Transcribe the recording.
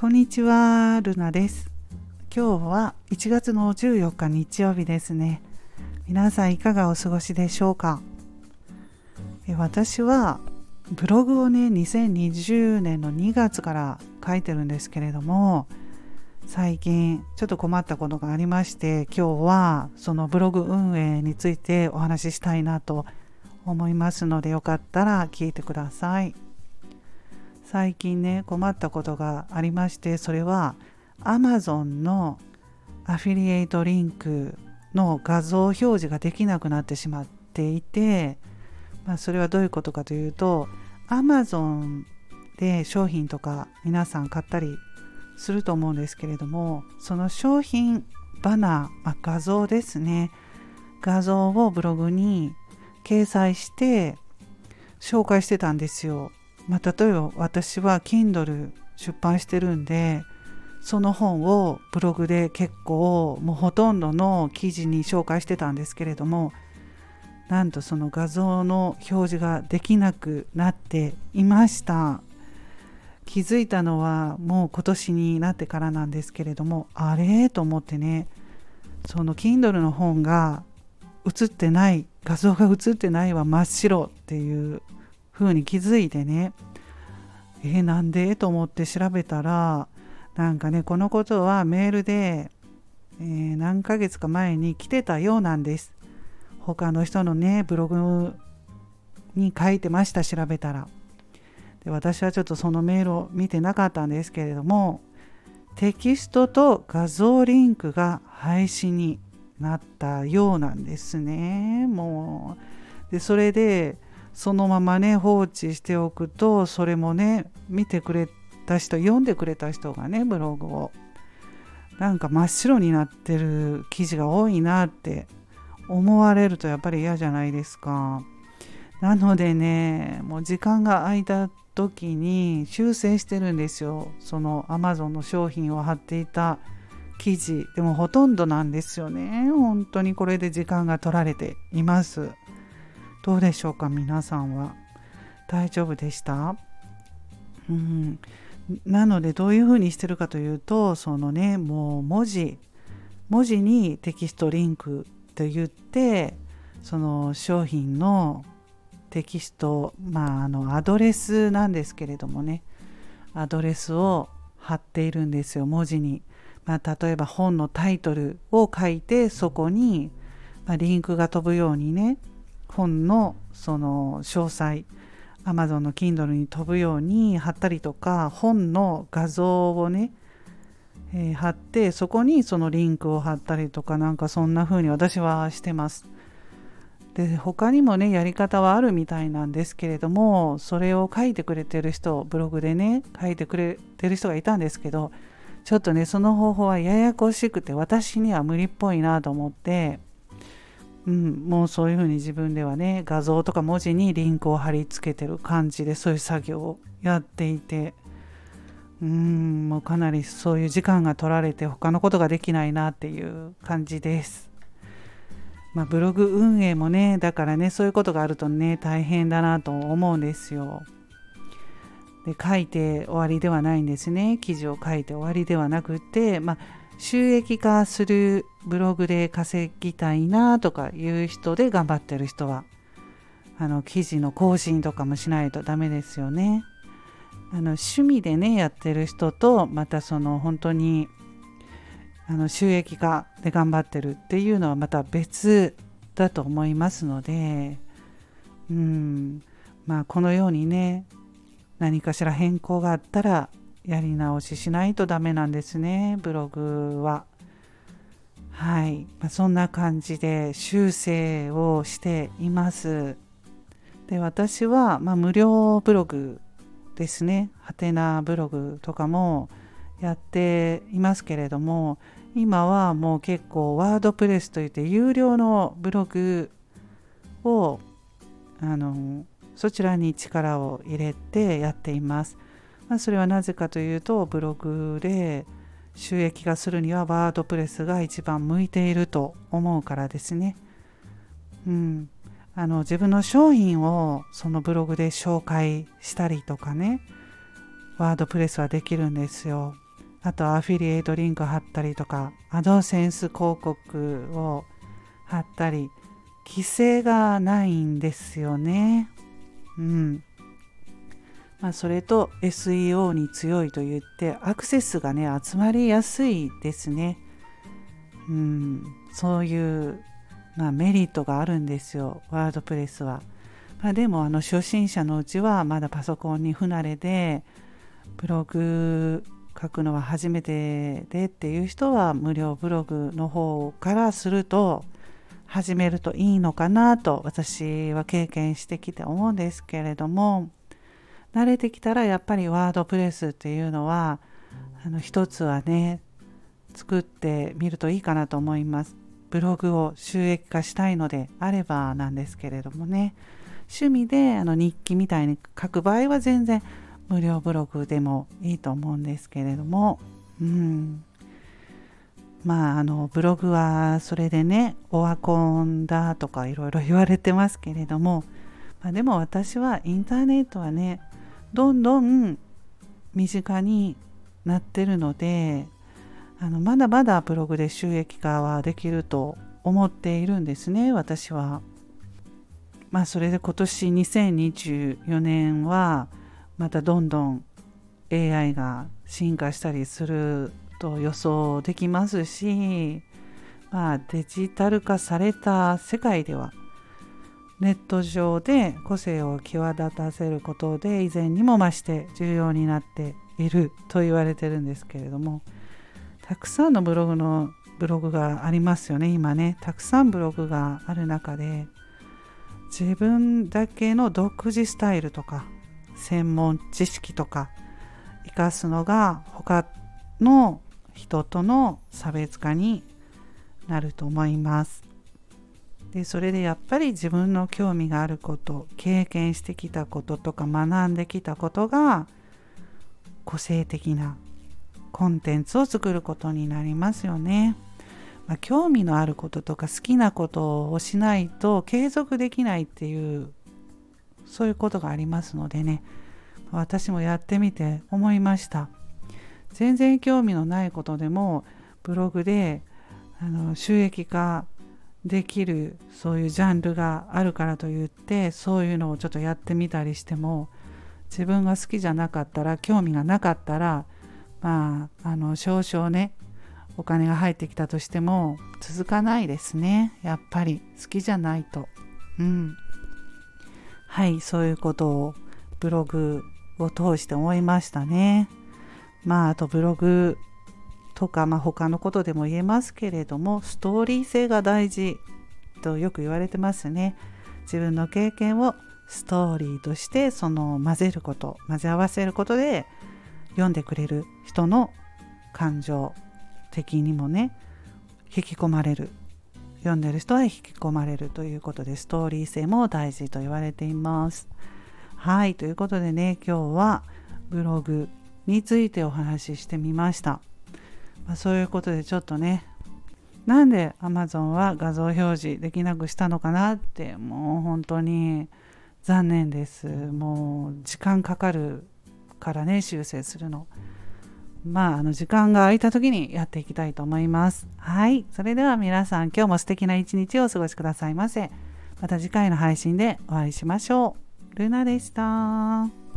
こんにちは、ルナです。今日は1月の14日日曜日ですね。皆さんいかがお過ごしでしょうか？私はブログをね、2020年の2月から書いてるんですけれども、最近ちょっと困ったことがありまして今日はそのブログ運営についてお話ししたいなと思いますのでよかったら聞いてください。最近ね困ったことがありましてそれは Amazon のアフィリエイトリンクの画像表示ができなくなってしまっていて、まあ、それはどういうことかというと Amazon で商品とか皆さん買ったりすると思うんですけれどもその商品バナー、まあ、画像ですね。画像をブログに掲載して紹介してたんですよ。まあ、例えば私は Kindle 出版してるんでその本をブログで結構もうほとんどの記事に紹介してたんですけれどもなんとその画像の表示ができなくなっていました。気づいたのはもう今年になってからなんですけれどもあれ？と思ってね。その Kindle の本が映ってない画像が映ってないは真っ白っていう風に気づいてね。えー、なんで？と思って調べたらなんかねこのことはメールで、えー、何ヶ月か前に来てたようなんです。他の人のねブログに書いてました調べたら。で私はちょっとそのメールを見てなかったんですけれどもテキストと画像リンクが廃止になったようなんですねもう。でそれでそのままね放置しておくとそれもね見てくれた人読んでくれた人がねブログを。なんか真っ白になってる記事が多いなって思われるとやっぱり嫌じゃないですか。なのでねもう時間が空いた時に修正してるんですよ。その Amazon の商品を貼っていた記事。でもほとんどなんですよね。本当にこれで時間が取られています。どうでしょうか皆さんは。大丈夫でした？うん。なのでどういうふうにしてるかというとそのねもう文字。文字にテキストリンクと言ってその商品のテキストまああのアドレスなんですけれどもね。アドレスを貼っているんですよ文字に、まあ、例えば本のタイトルを書いてそこに、まあ、リンクが飛ぶようにね本のその詳細 Amazon の Kindle に飛ぶように貼ったりとか本の画像をね、えー、貼ってそこにそのリンクを貼ったりとかなんかそんな風に私はしてます。で他にもねやり方はあるみたいなんですけれどもそれを書いてくれてる人ブログでね書いてくれてる人がいたんですけどちょっとねその方法はややこしくて私には無理っぽいなと思ってうん、もうそういうふうに自分ではね画像とか文字にリンクを貼り付けてる感じでそういう作業をやっていてうんもうかなりそういう時間が取られて他のことができないなっていう感じです。まあ、ブログ運営もねだからねそういうことがあるとね大変だなと思うんですよ。で書いて終わりではないんですね記事を書いて終わりではなくて、まあ、収益化するブログで稼ぎたいなとかいう人で頑張ってる人はあの記事の更新とかもしないとダメですよね。あの趣味でねやってる人とまたその本当にあの収益化で頑張ってるっていうのはまた別だと思いますのでうんまあこのようにね何かしら変更があったらやり直ししないとダメなんですねブログは。はい、まあ、そんな感じで修正をしています。で私は、まあ、無料ブログですねハテナブログとかもやっていますけれども今はもう結構ワードプレスといって有料のブログをあのそちらに力を入れてやっています。まあ、それはなぜかというとブログで収益化するにはワードプレスが一番向いていると思うからですね。うん、あの自分の商品をそのブログで紹介したりとかねワードプレスはできるんですよ。あとアフィリエイトリンク貼ったりとかアドセンス広告を貼ったり規制がないんですよね。うん。まあ、それと SEO に強いと言ってアクセスがね集まりやすいですね。うん、そういう、まあ、メリットがあるんですよワードプレスは。まあ、でもあの初心者のうちはまだパソコンに不慣れでブログ書くのは初めてでっていう人は無料ブログの方からすると始めるといいのかなと私は経験してきて思うんですけれども慣れてきたらやっぱりワードプレスっていうのはあの一つはね作ってみるといいかなと思います。ブログを収益化したいのであればなんですけれどもね。趣味であの日記みたいに書く場合は全然無料ブログでもいいと思うんですけれども。うん。まああのブログはそれでねオワコンだとかいろいろ言われてますけれども、まあ、でも私はインターネットはねどんどん身近になってるのであのまだまだブログで収益化はできると思っているんですね私は。まあそれで今年2024年はまたどんどん AI が進化したりすると予想できますし、まあ、デジタル化された世界ではネット上で個性を際立たせることで以前にも増して重要になっていると言われてるんですけれどもたくさんのブログのブログがありますよね今ね。たくさんブログがある中で自分だけの独自スタイルとか専門知識とか生かすのが他の人との差別化になると思います。でそれでやっぱり自分の興味があること経験してきたこととか学んできたことが個性的なコンテンツを作ることになりますよね。まあ、興味のあることとか好きなことをしないと継続できないっていうそういうことがありますのでね私もやってみて思いました全然興味のないことでもブログであの収益化できるそういうジャンルがあるからといってそういうのをちょっとやってみたりしても自分が好きじゃなかったら興味がなかったらまああの少々ねお金が入ってきたとしても続かないですね。やっぱり。好きじゃないと。うん。はいそういうことをブログを通して思いましたね。まああとブログとか、まあ、他のことでも言えますけれどもストーリー性が大事とよく言われてますね。自分の経験をストーリーとしてその混ぜること混ぜ合わせることで読んでくれる人の感情的にもね引き込まれる。読んでる人は引き込まれるということでストーリー性も大事と言われています。はいということでね今日はブログについてお話ししてみました。まあ、そういうことでちょっとねなんで Amazon は画像表示できなくしたのかなってもう本当に残念です。もう時間かかるからね修正するの。まああの時間が空いた時にやっていきたいと思います。はい。それでは皆さん今日も素敵な一日をお過ごしくださいませ。また次回の配信でお会いしましょう。ルナでした。